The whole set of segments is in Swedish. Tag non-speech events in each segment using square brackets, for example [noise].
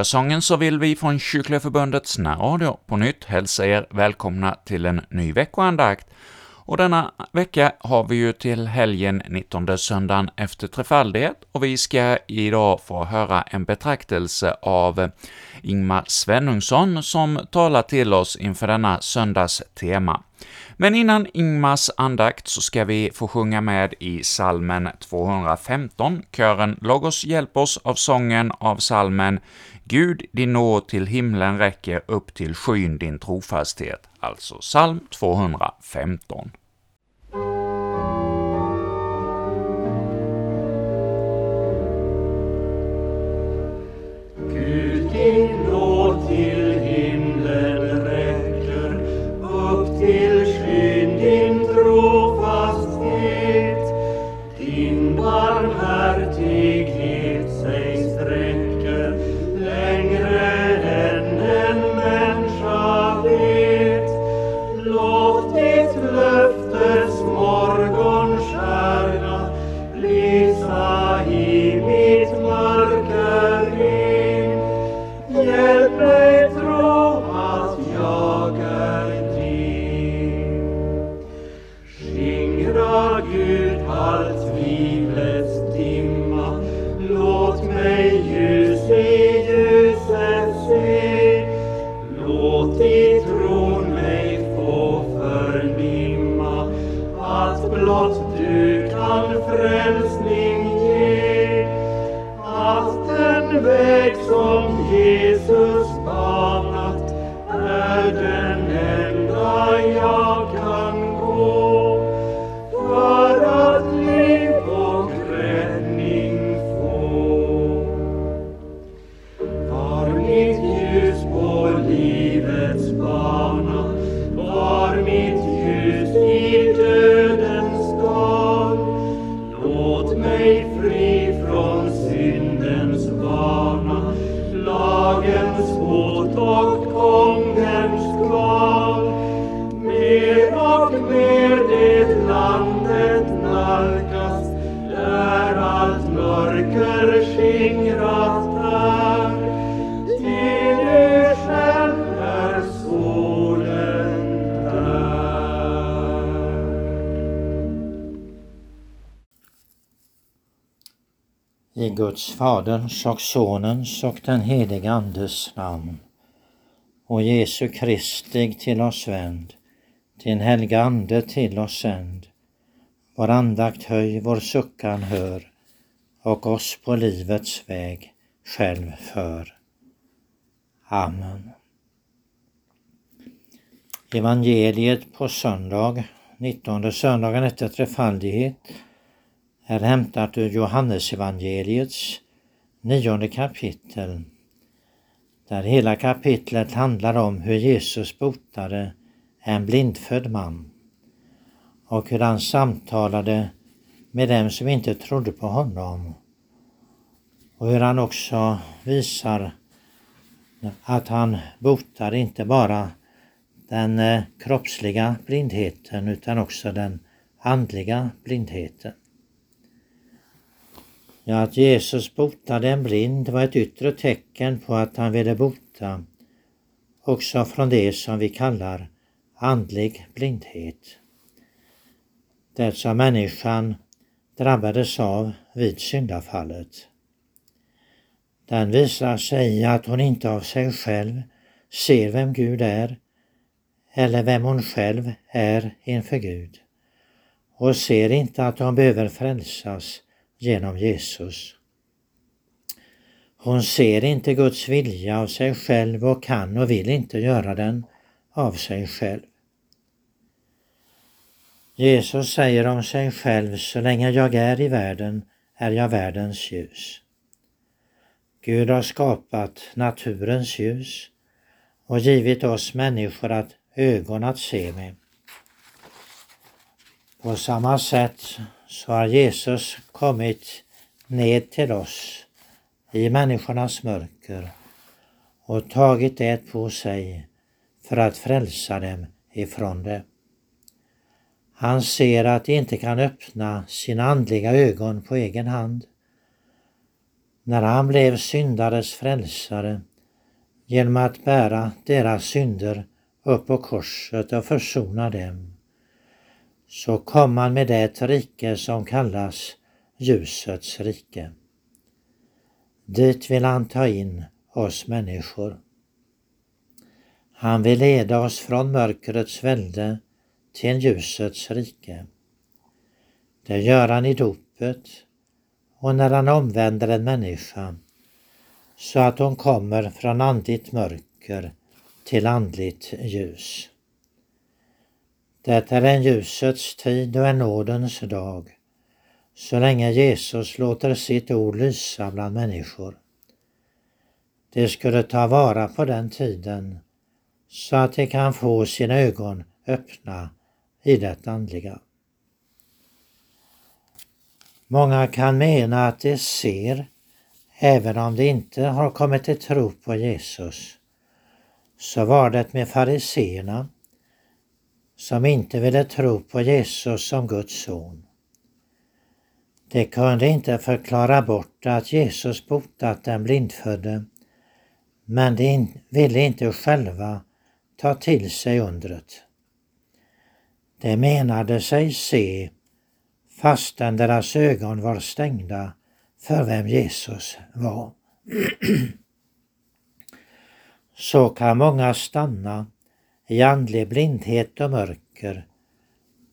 Hallelujasången så vill vi från Kyrkliga Förbundets närradio på nytt hälsa er välkomna till en ny veckoandakt. Och denna vecka har vi ju till helgen 19 söndagen efter trefaldighet, och vi ska idag få höra en betraktelse av Ingmar Svenungsson som talar till oss inför denna söndags tema. Men innan Ingmars andakt så ska vi få sjunga med i salmen 215. Kören Logos hjälp oss av sången av salmen ”Gud, din nåd till himlen räcker upp till skyn din trofasthet”, alltså psalm 215. Guds Faderns och Sonens och den helige Andes namn. Och Jesu Kristi till oss vänd, din helga Ande till oss sänd. Vår andakt höj, vår suckan hör och oss på livets väg själv för. Amen. Evangeliet på söndag, 19 söndagen efter trefaldighet, är hämtat ur Johannesevangeliets nionde kapitel, där hela kapitlet handlar om hur Jesus botade en blindfödd man och hur han samtalade med dem som inte trodde på honom och hur han också visar att han botar inte bara den eh, kroppsliga blindheten utan också den andliga blindheten. Ja, att Jesus botade en blind var ett yttre tecken på att han ville bota också från det som vi kallar andlig blindhet. Det som människan drabbades av vid syndafallet. Den visar sig i att hon inte av sig själv ser vem Gud är eller vem hon själv är inför Gud och ser inte att hon behöver frälsas genom Jesus. Hon ser inte Guds vilja av sig själv och kan och vill inte göra den av sig själv. Jesus säger om sig själv, så länge jag är i världen är jag världens ljus. Gud har skapat naturens ljus och givit oss människor att ögon att se med. På samma sätt så har Jesus kommit ned till oss i människornas mörker och tagit det på sig för att frälsa dem ifrån det. Han ser att de inte kan öppna sina andliga ögon på egen hand. när han blev syndares frälsare genom att bära deras synder upp på korset och försona dem, så kom han med det rike som kallas ljusets rike. Dit vill han ta in oss människor. Han vill leda oss från mörkrets välde till ljusets rike. Det gör han i dopet och när han omvänder en människa så att hon kommer från andligt mörker till andligt ljus. Det är en ljusets tid och en nådens dag så länge Jesus låter sitt ord lysa bland människor. De skulle ta vara på den tiden så att de kan få sina ögon öppna i det andliga. Många kan mena att de ser även om de inte har kommit till tro på Jesus. Så var det med fariseerna som inte ville tro på Jesus som Guds son. De kunde inte förklara bort att Jesus botat den blindfödde men de ville inte själva ta till sig undret. De menade sig se fastän deras ögon var stängda för vem Jesus var. [clears throat] Så kan många stanna i andlig blindhet och mörker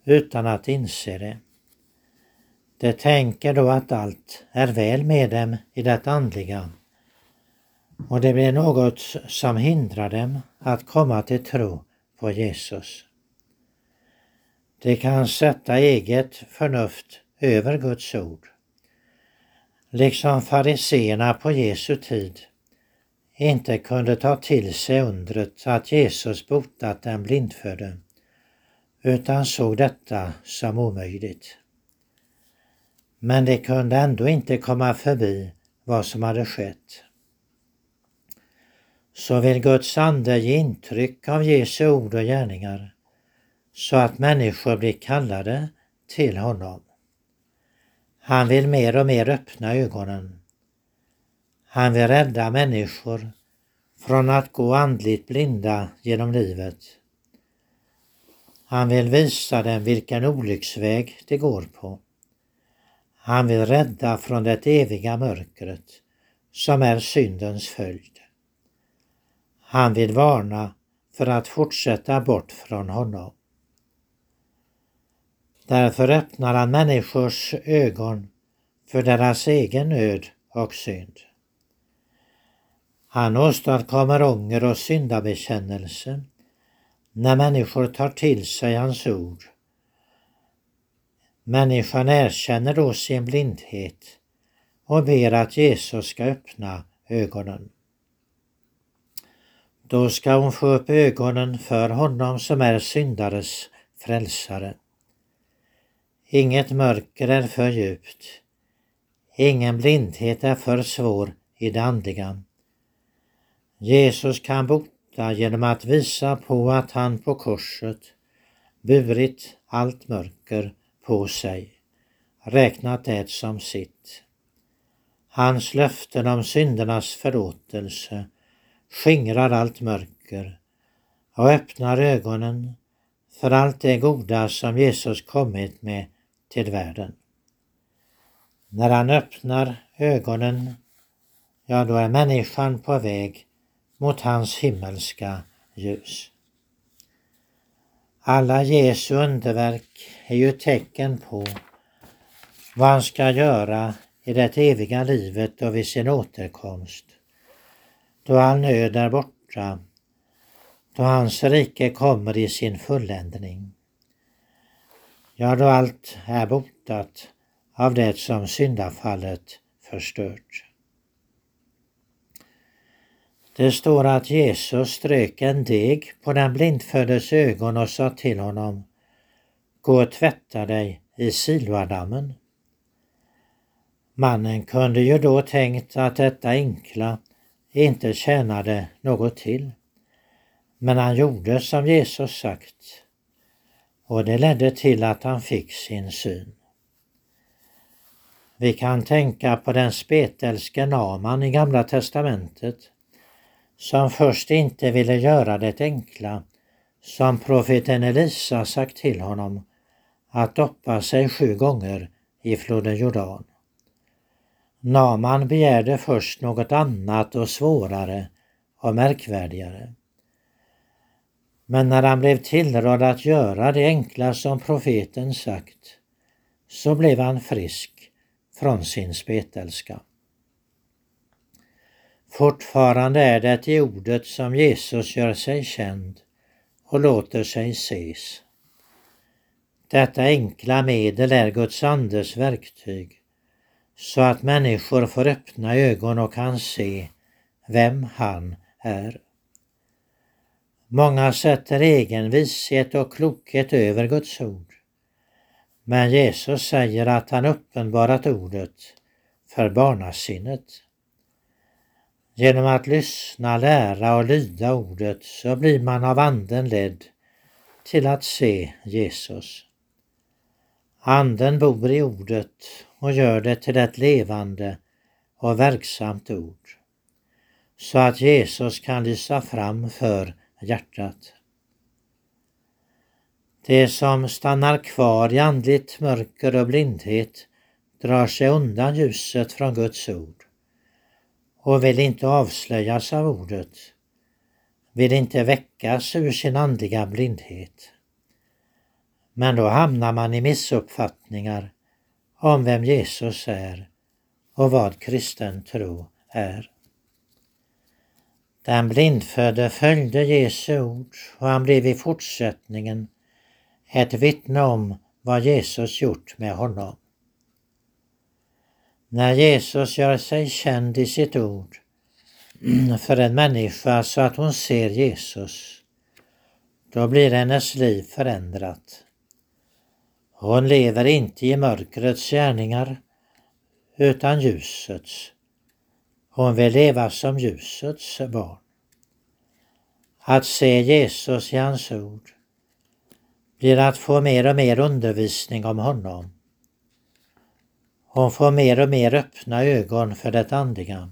utan att inse det. De tänker då att allt är väl med dem i det andliga och det blir något som hindrar dem att komma till tro på Jesus. De kan sätta eget förnuft över Guds ord. Liksom fariseerna på Jesu tid inte kunde ta till sig undret att Jesus botat den blindfödde utan såg detta som omöjligt. Men de kunde ändå inte komma förbi vad som hade skett. Så vill Guds ande ge intryck av Jesu ord och gärningar så att människor blir kallade till honom. Han vill mer och mer öppna ögonen. Han vill rädda människor från att gå andligt blinda genom livet. Han vill visa dem vilken olycksväg de går på. Han vill rädda från det eviga mörkret som är syndens följd. Han vill varna för att fortsätta bort från honom. Därför öppnar han människors ögon för deras egen nöd och synd. Han åstadkommer ånger och syndabekännelse när människor tar till sig hans ord. Människan erkänner då sin blindhet och ber att Jesus ska öppna ögonen. Då ska hon få upp ögonen för honom som är syndares frälsare. Inget mörker är för djupt. Ingen blindhet är för svår i det andliga. Jesus kan bota genom att visa på att han på korset burit allt mörker på sig, räknat det som sitt. Hans löften om syndernas förlåtelse skingrar allt mörker och öppnar ögonen för allt det goda som Jesus kommit med till världen. När han öppnar ögonen, ja då är människan på väg mot hans himmelska ljus. Alla Jesu underverk är ju tecken på vad han ska göra i det eviga livet och vid sin återkomst. Då all nöd är borta, då hans rike kommer i sin fulländning. Ja, då allt är botat av det som syndafallet förstört. Det står att Jesus strök en deg på den blindföddes ögon och sa till honom Gå och tvätta dig i Siloadammen. Mannen kunde ju då tänkt att detta enkla inte tjänade något till. Men han gjorde som Jesus sagt och det ledde till att han fick sin syn. Vi kan tänka på den spetälske Naman i Gamla Testamentet som först inte ville göra det enkla som profeten Elisa sagt till honom att doppa sig sju gånger i floden Jordan. Naman begärde först något annat och svårare och märkvärdigare. Men när han blev tillrådd att göra det enkla som profeten sagt så blev han frisk från sin spetälska. Fortfarande är det i ordet som Jesus gör sig känd och låter sig ses. Detta enkla medel är Guds andes verktyg så att människor får öppna ögon och kan se vem han är. Många sätter egen vishet och klokhet över Guds ord. Men Jesus säger att han uppenbarat ordet för barnasinnet. Genom att lyssna, lära och lyda ordet så blir man av anden ledd till att se Jesus. Anden bor i ordet och gör det till ett levande och verksamt ord så att Jesus kan lysa fram för hjärtat. Det som stannar kvar i andligt mörker och blindhet drar sig undan ljuset från Guds ord och vill inte avslöjas av ordet, vill inte väckas ur sin andliga blindhet. Men då hamnar man i missuppfattningar om vem Jesus är och vad kristen tro är. Den blindfödde följde Jesu ord och han blev i fortsättningen ett vittne om vad Jesus gjort med honom. När Jesus gör sig känd i sitt ord för en människa så att hon ser Jesus, då blir hennes liv förändrat. Hon lever inte i mörkrets gärningar utan ljusets. Hon vill leva som ljusets barn. Att se Jesus i hans ord blir att få mer och mer undervisning om honom. Hon får mer och mer öppna ögon för det andliga.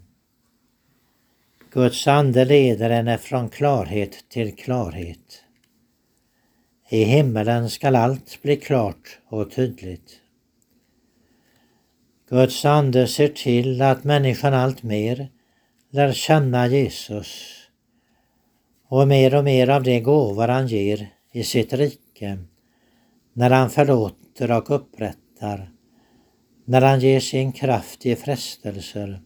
Guds ande leder henne från klarhet till klarhet. I himmelen skall allt bli klart och tydligt. Guds ande ser till att människan allt mer lär känna Jesus och mer och mer av de gåvor han ger i sitt rike när han förlåter och upprättar, när han ger sin kraft i frestelser,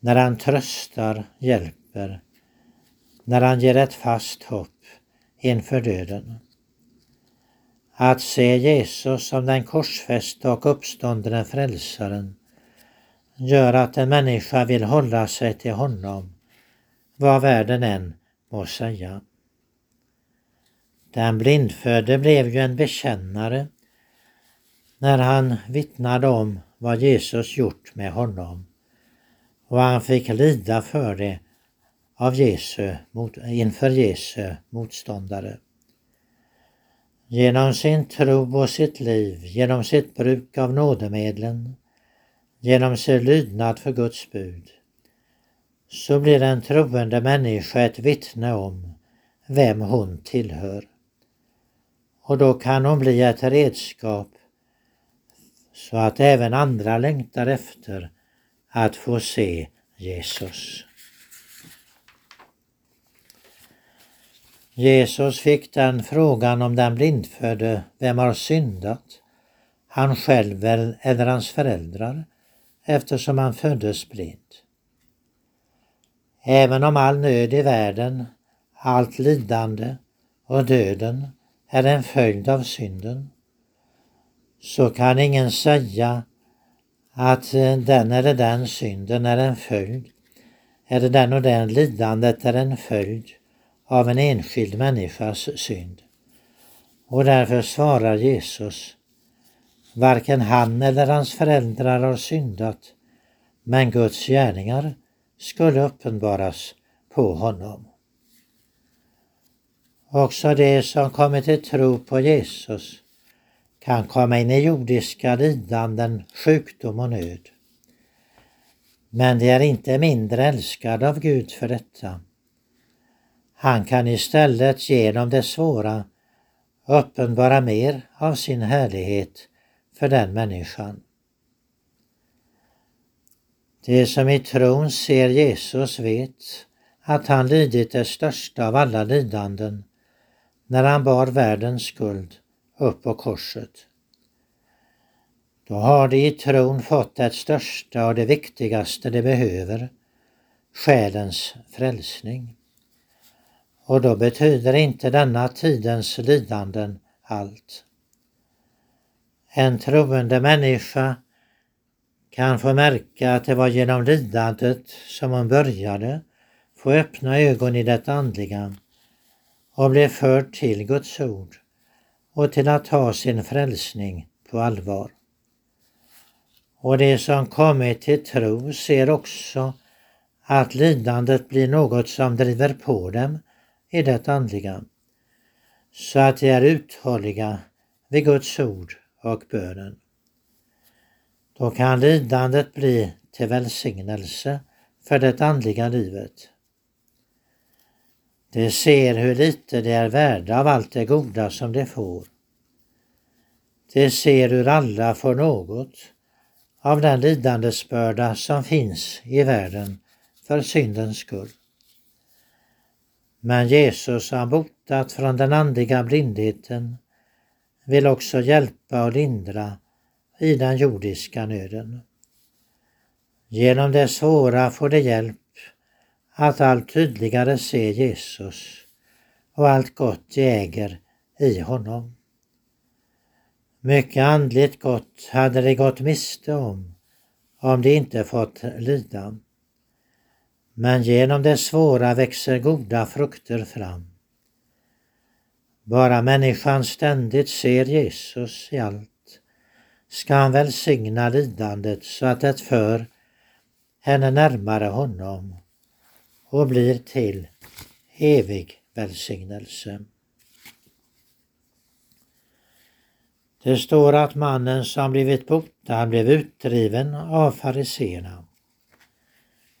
när han tröstar, hjälper, när han ger ett fast hopp inför döden. Att se Jesus som den korsfäste och uppståndne frälsaren gör att en människa vill hålla sig till honom, vad världen än må säga. Den blindfödde blev ju en bekännare när han vittnade om vad Jesus gjort med honom och han fick lida för det av Jesu, inför Jesu motståndare. Genom sin tro och sitt liv, genom sitt bruk av nådemedlen, genom sin lydnad för Guds bud, så blir en troende människa ett vittne om vem hon tillhör. Och då kan hon bli ett redskap så att även andra längtar efter att få se Jesus. Jesus fick den frågan om den blindfödde, vem har syndat? Han själv eller hans föräldrar, eftersom han föddes blind. Även om all nöd i världen, allt lidande och döden är en följd av synden, så kan ingen säga att eh, den eller den synden är en följd, eller den och den lidandet är en följd av en enskild människas synd. Och därför svarar Jesus, varken han eller hans föräldrar har syndat, men Guds gärningar skulle uppenbaras på honom. Också de som kommit till tro på Jesus kan komma in i jordiska lidanden, sjukdom och nöd. Men de är inte mindre älskade av Gud för detta. Han kan istället genom det svåra uppenbara mer av sin härlighet för den människan. De som i tron ser Jesus vet att han lidit det största av alla lidanden när han bar världens skuld upp på korset. Då har de i tron fått det största och det viktigaste de behöver, själens frälsning. Och då betyder inte denna tidens lidanden allt. En troende människa kan få märka att det var genom lidandet som hon började få öppna ögon i det andliga och blev förd till Guds ord och till att ta sin frälsning på allvar. Och de som kommit till tro ser också att lidandet blir något som driver på dem i det andliga, så att de är uthålliga vid Guds ord och bönen. Då kan lidandet bli till välsignelse för det andliga livet. De ser hur lite de är värda av allt det goda som de får. De ser hur alla får något av den lidandesbörda som finns i världen för syndens skull. Men Jesus har botat från den andliga blindheten, vill också hjälpa och lindra i den jordiska nöden. Genom det svåra får de hjälp att allt tydligare se Jesus och allt gott de äger i honom. Mycket andligt gott hade de gått miste om, om de inte fått lida. Men genom det svåra växer goda frukter fram. Bara människan ständigt ser Jesus i allt ska han välsigna lidandet så att det för henne närmare honom och blir till evig välsignelse. Det står att mannen som blivit botad blev utdriven av fariseerna.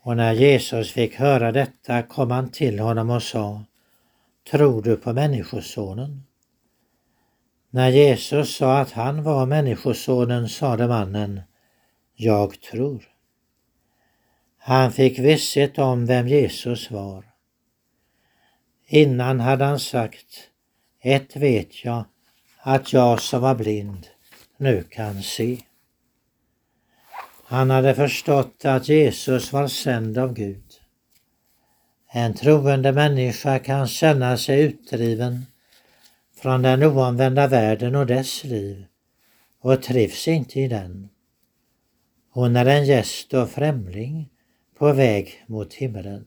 Och när Jesus fick höra detta kom han till honom och sa Tror du på Människosonen? När Jesus sa att han var Människosonen sade mannen Jag tror. Han fick visshet om vem Jesus var. Innan hade han sagt Ett vet jag, att jag som var blind nu kan se. Han hade förstått att Jesus var sänd av Gud. En troende människa kan känna sig utdriven från den oomvända världen och dess liv och trivs inte i den. Hon är en gäst och främling på väg mot himmelen.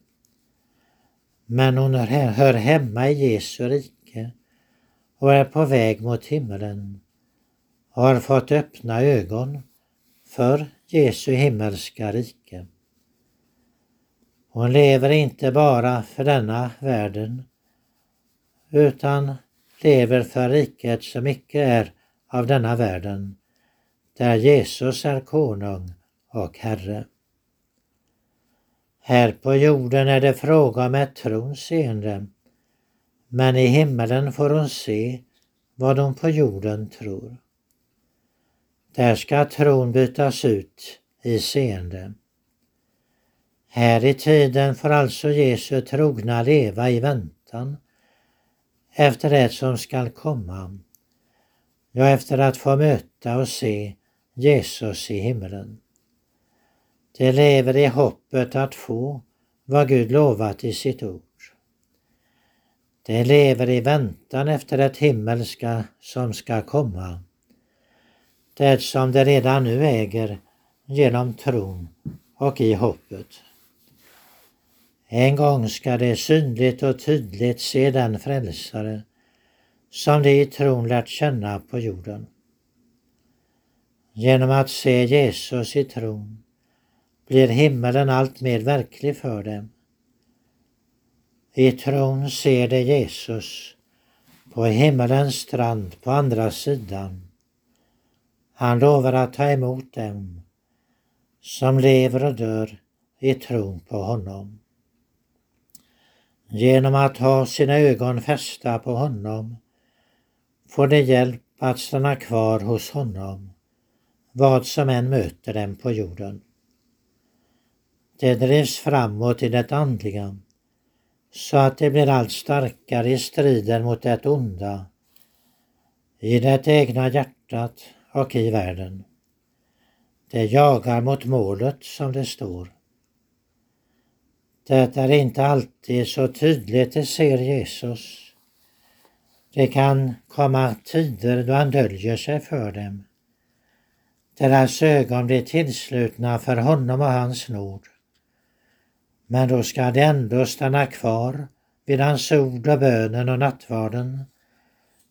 Men hon hör hemma i Jesu rike och är på väg mot himmelen och har fått öppna ögon för Jesu himmelska rike. Hon lever inte bara för denna världen utan lever för riket som icke är av denna världen, där Jesus är konung och Herre. Här på jorden är det fråga om ett trons seende, men i himmelen får hon se vad hon på jorden tror. Där ska tron bytas ut i seende. Här i tiden får alltså Jesu trogna leva i väntan efter det som skall komma. Ja, efter att få möta och se Jesus i himmelen. De lever i hoppet att få vad Gud lovat i sitt ord. De lever i väntan efter det himmelska som ska komma. Det som de redan nu äger genom tron och i hoppet. En gång ska de synligt och tydligt se den frälsare som de i tron lärt känna på jorden. Genom att se Jesus i tron blir himmelen allt mer verklig för dem. I tron ser de Jesus på himmelens strand på andra sidan Han lovar att ta emot dem som lever och dör i tron på honom. Genom att ha sina ögon fästa på honom får de hjälp att stanna kvar hos honom, vad som än möter dem på jorden. De drivs framåt i det andliga så att de blir allt starkare i striden mot det onda, i det egna hjärtat och i världen. De jagar mot målet som det står. Det är inte alltid så tydligt de ser Jesus. Det kan komma tider då han döljer sig för dem. Deras ögon blir tillslutna för honom och hans nåd. Men då ska de ändå stanna kvar vid hans ord och bönen och nattvarden.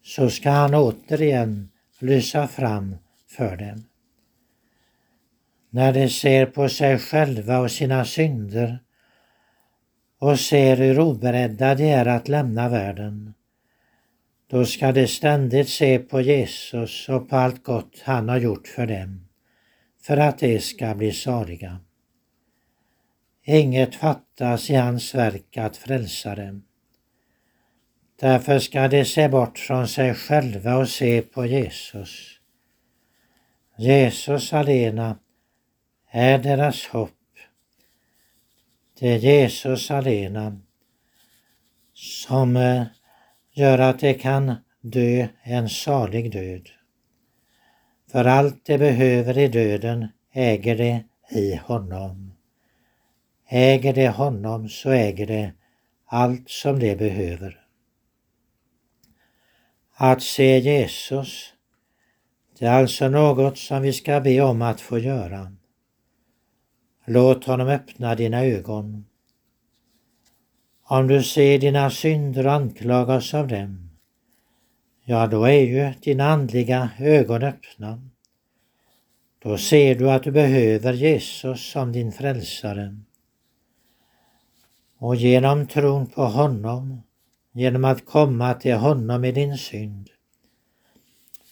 Så ska han återigen lysa fram för dem. När de ser på sig själva och sina synder och ser hur oberedda de är att lämna världen, då ska de ständigt se på Jesus och på allt gott han har gjort för dem, för att de ska bli saliga. Inget fattas i hans verk att frälsa dem. Därför ska de se bort från sig själva och se på Jesus. Jesus alena är deras hopp. Det är Jesus alena som eh, gör att de kan dö en salig död. För allt de behöver i döden äger de i honom. Äger de honom så äger de allt som de behöver. Att se Jesus, det är alltså något som vi ska be om att få göra. Låt honom öppna dina ögon. Om du ser dina synder och anklagas av dem, ja då är ju dina andliga ögon öppna. Då ser du att du behöver Jesus som din frälsare. Och genom tron på honom, genom att komma till honom i din synd,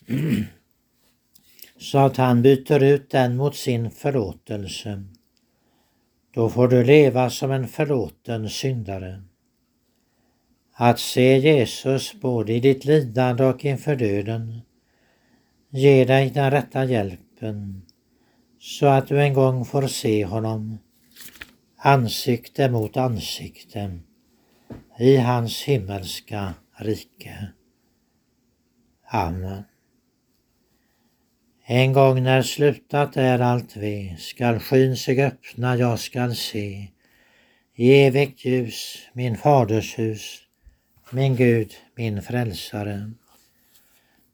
[clears throat] så att han byter ut den mot sin förlåtelse, då får du leva som en förlåten syndare. Att se Jesus både i ditt lidande och inför döden ger dig den rätta hjälpen så att du en gång får se honom ansikte mot ansikte i hans himmelska rike. Amen. En gång när slutat är allt ve skall skyn sig öppna, jag skall se i evigt ljus min faders hus, min Gud, min frälsare.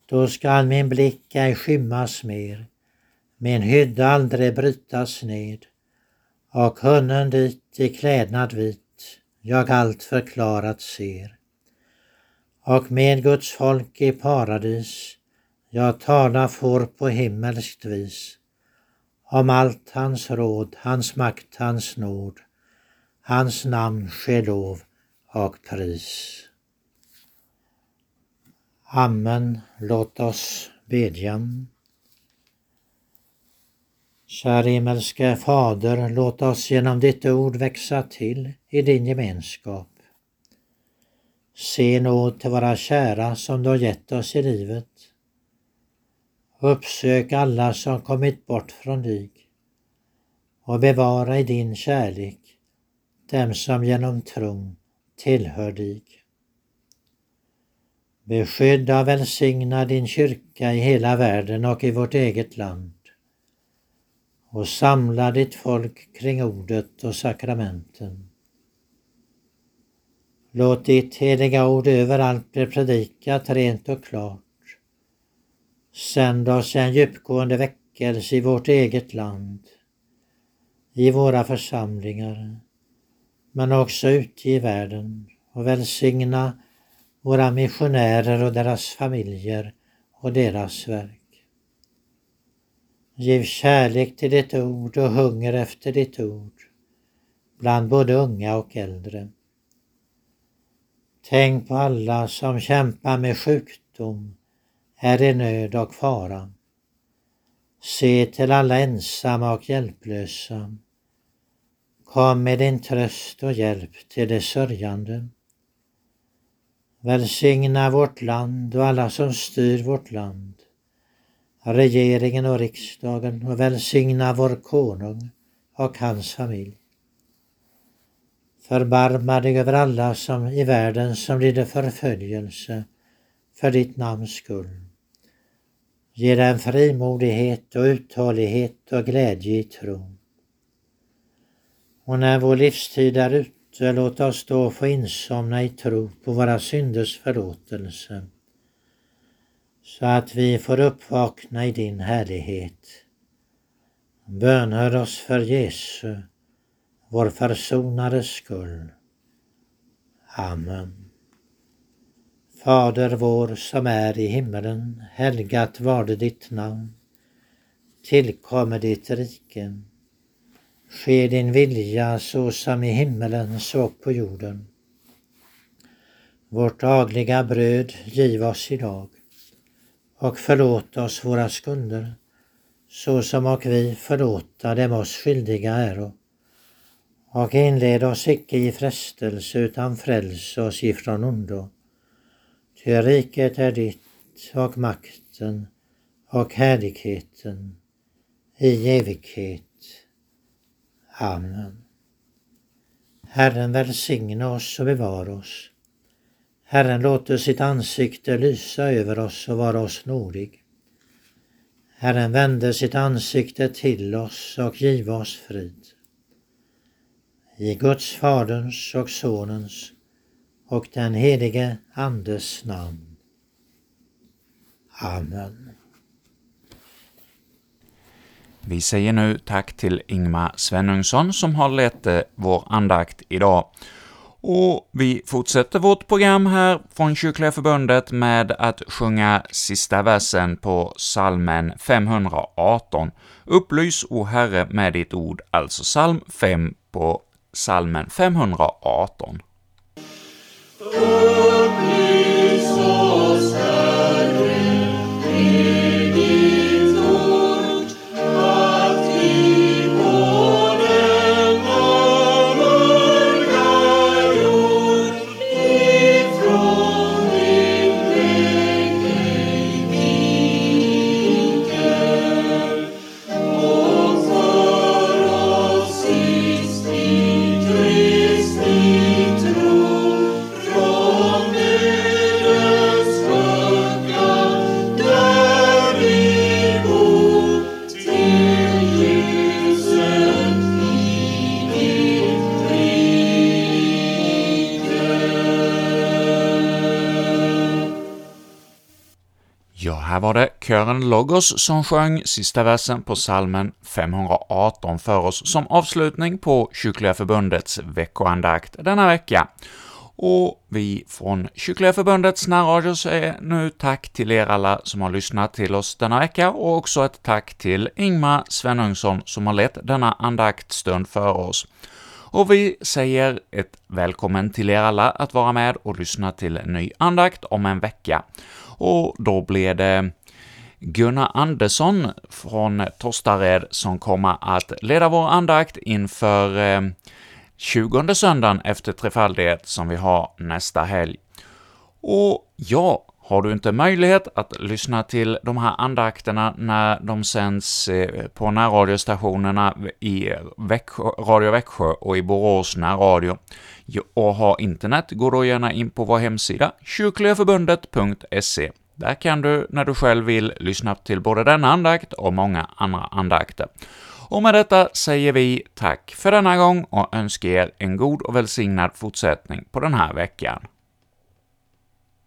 Då skall min blick ej skymmas mer, min hydda aldrig brytas ned och hunnen dit i klädnad vit jag allt förklarat ser. Och med Guds folk i paradis jag tala får på himmelskt vis om allt hans råd, hans makt, hans nåd, hans namn ske lov och pris. Amen. Låt oss bedja. Käre himmelske Fader, låt oss genom ditt ord växa till i din gemenskap. Se nåd till våra kära som du har gett oss i livet. Uppsök alla som kommit bort från dig och bevara i din kärlek dem som genom tron tillhör dig. Beskydda och välsigna din kyrka i hela världen och i vårt eget land och samla ditt folk kring ordet och sakramenten. Låt ditt heliga ord överallt bli predikat rent och klart. Sänd oss en djupgående väckelse i vårt eget land, i våra församlingar, men också ute i världen och välsigna våra missionärer och deras familjer och deras verk. Giv kärlek till ditt ord och hunger efter ditt ord bland både unga och äldre. Tänk på alla som kämpar med sjukdom, är i nöd och fara. Se till alla ensamma och hjälplösa. Kom med din tröst och hjälp till de sörjande. Välsigna vårt land och alla som styr vårt land, regeringen och riksdagen och välsigna vår konung och hans familj. Förbarma dig över alla som i världen som lider förföljelse för ditt namns skull. Ge dem frimodighet och uthållighet och glädje i tron. Och när vår livstid är ute, låt oss då få insomna i tro på våra synders förlåtelse, så att vi får uppvakna i din härlighet. Bönhör oss för Jesu, vår försonares skull. Amen. Fader vår som är i himmelen. Helgat varde ditt namn. Tillkommer ditt rike. Ske din vilja så som i himmelen så på jorden. Vårt dagliga bröd giv oss idag och förlåt oss våra skulder så som och vi förlåta dem oss skyldiga äro. Och inled oss icke i frestelse utan fräls oss ifrån ondo. Ty riket är ditt och makten och härligheten i evighet. Amen. Herren välsigne oss och bevara oss. Herren låter sitt ansikte lysa över oss och vara oss nådig. Herren vände sitt ansikte till oss och give oss frid. I Guds Faderns och Sonens och den helige Andes namn. Amen. Vi säger nu tack till Ingmar Svenungsson som har lett eh, vår andakt idag. Och vi fortsätter vårt program här från Kyrkliga Förbundet med att sjunga sista versen på salmen 518. Upplys, o Herre, med ditt ord, alltså psalm 5 på salmen 518. Kören Logos som sjöng sista versen på salmen 518 för oss som avslutning på Kyrkliga Förbundets veckoandakt denna vecka. Och vi från Kyrkliga Förbundets närradio säger nu tack till er alla som har lyssnat till oss denna vecka, och också ett tack till Ingmar Svenungsson som har lett denna andaktstund för oss. Och vi säger ett välkommen till er alla att vara med och lyssna till en ny andakt om en vecka. Och då blir det Gunnar Andersson från Tostared som kommer att leda vår andakt inför eh, 20 söndagen efter trefaldighet som vi har nästa helg. Och ja, har du inte möjlighet att lyssna till de här andakterna när de sänds eh, på närradiostationerna i Växjö, Radio Växjö och i Borås närradio och har internet, gå då gärna in på vår hemsida kyrkligaförbundet.se. Där kan du, när du själv vill, lyssna till både denna andakt och många andra andakter. Och med detta säger vi tack för denna gång och önskar er en god och välsignad fortsättning på den här veckan.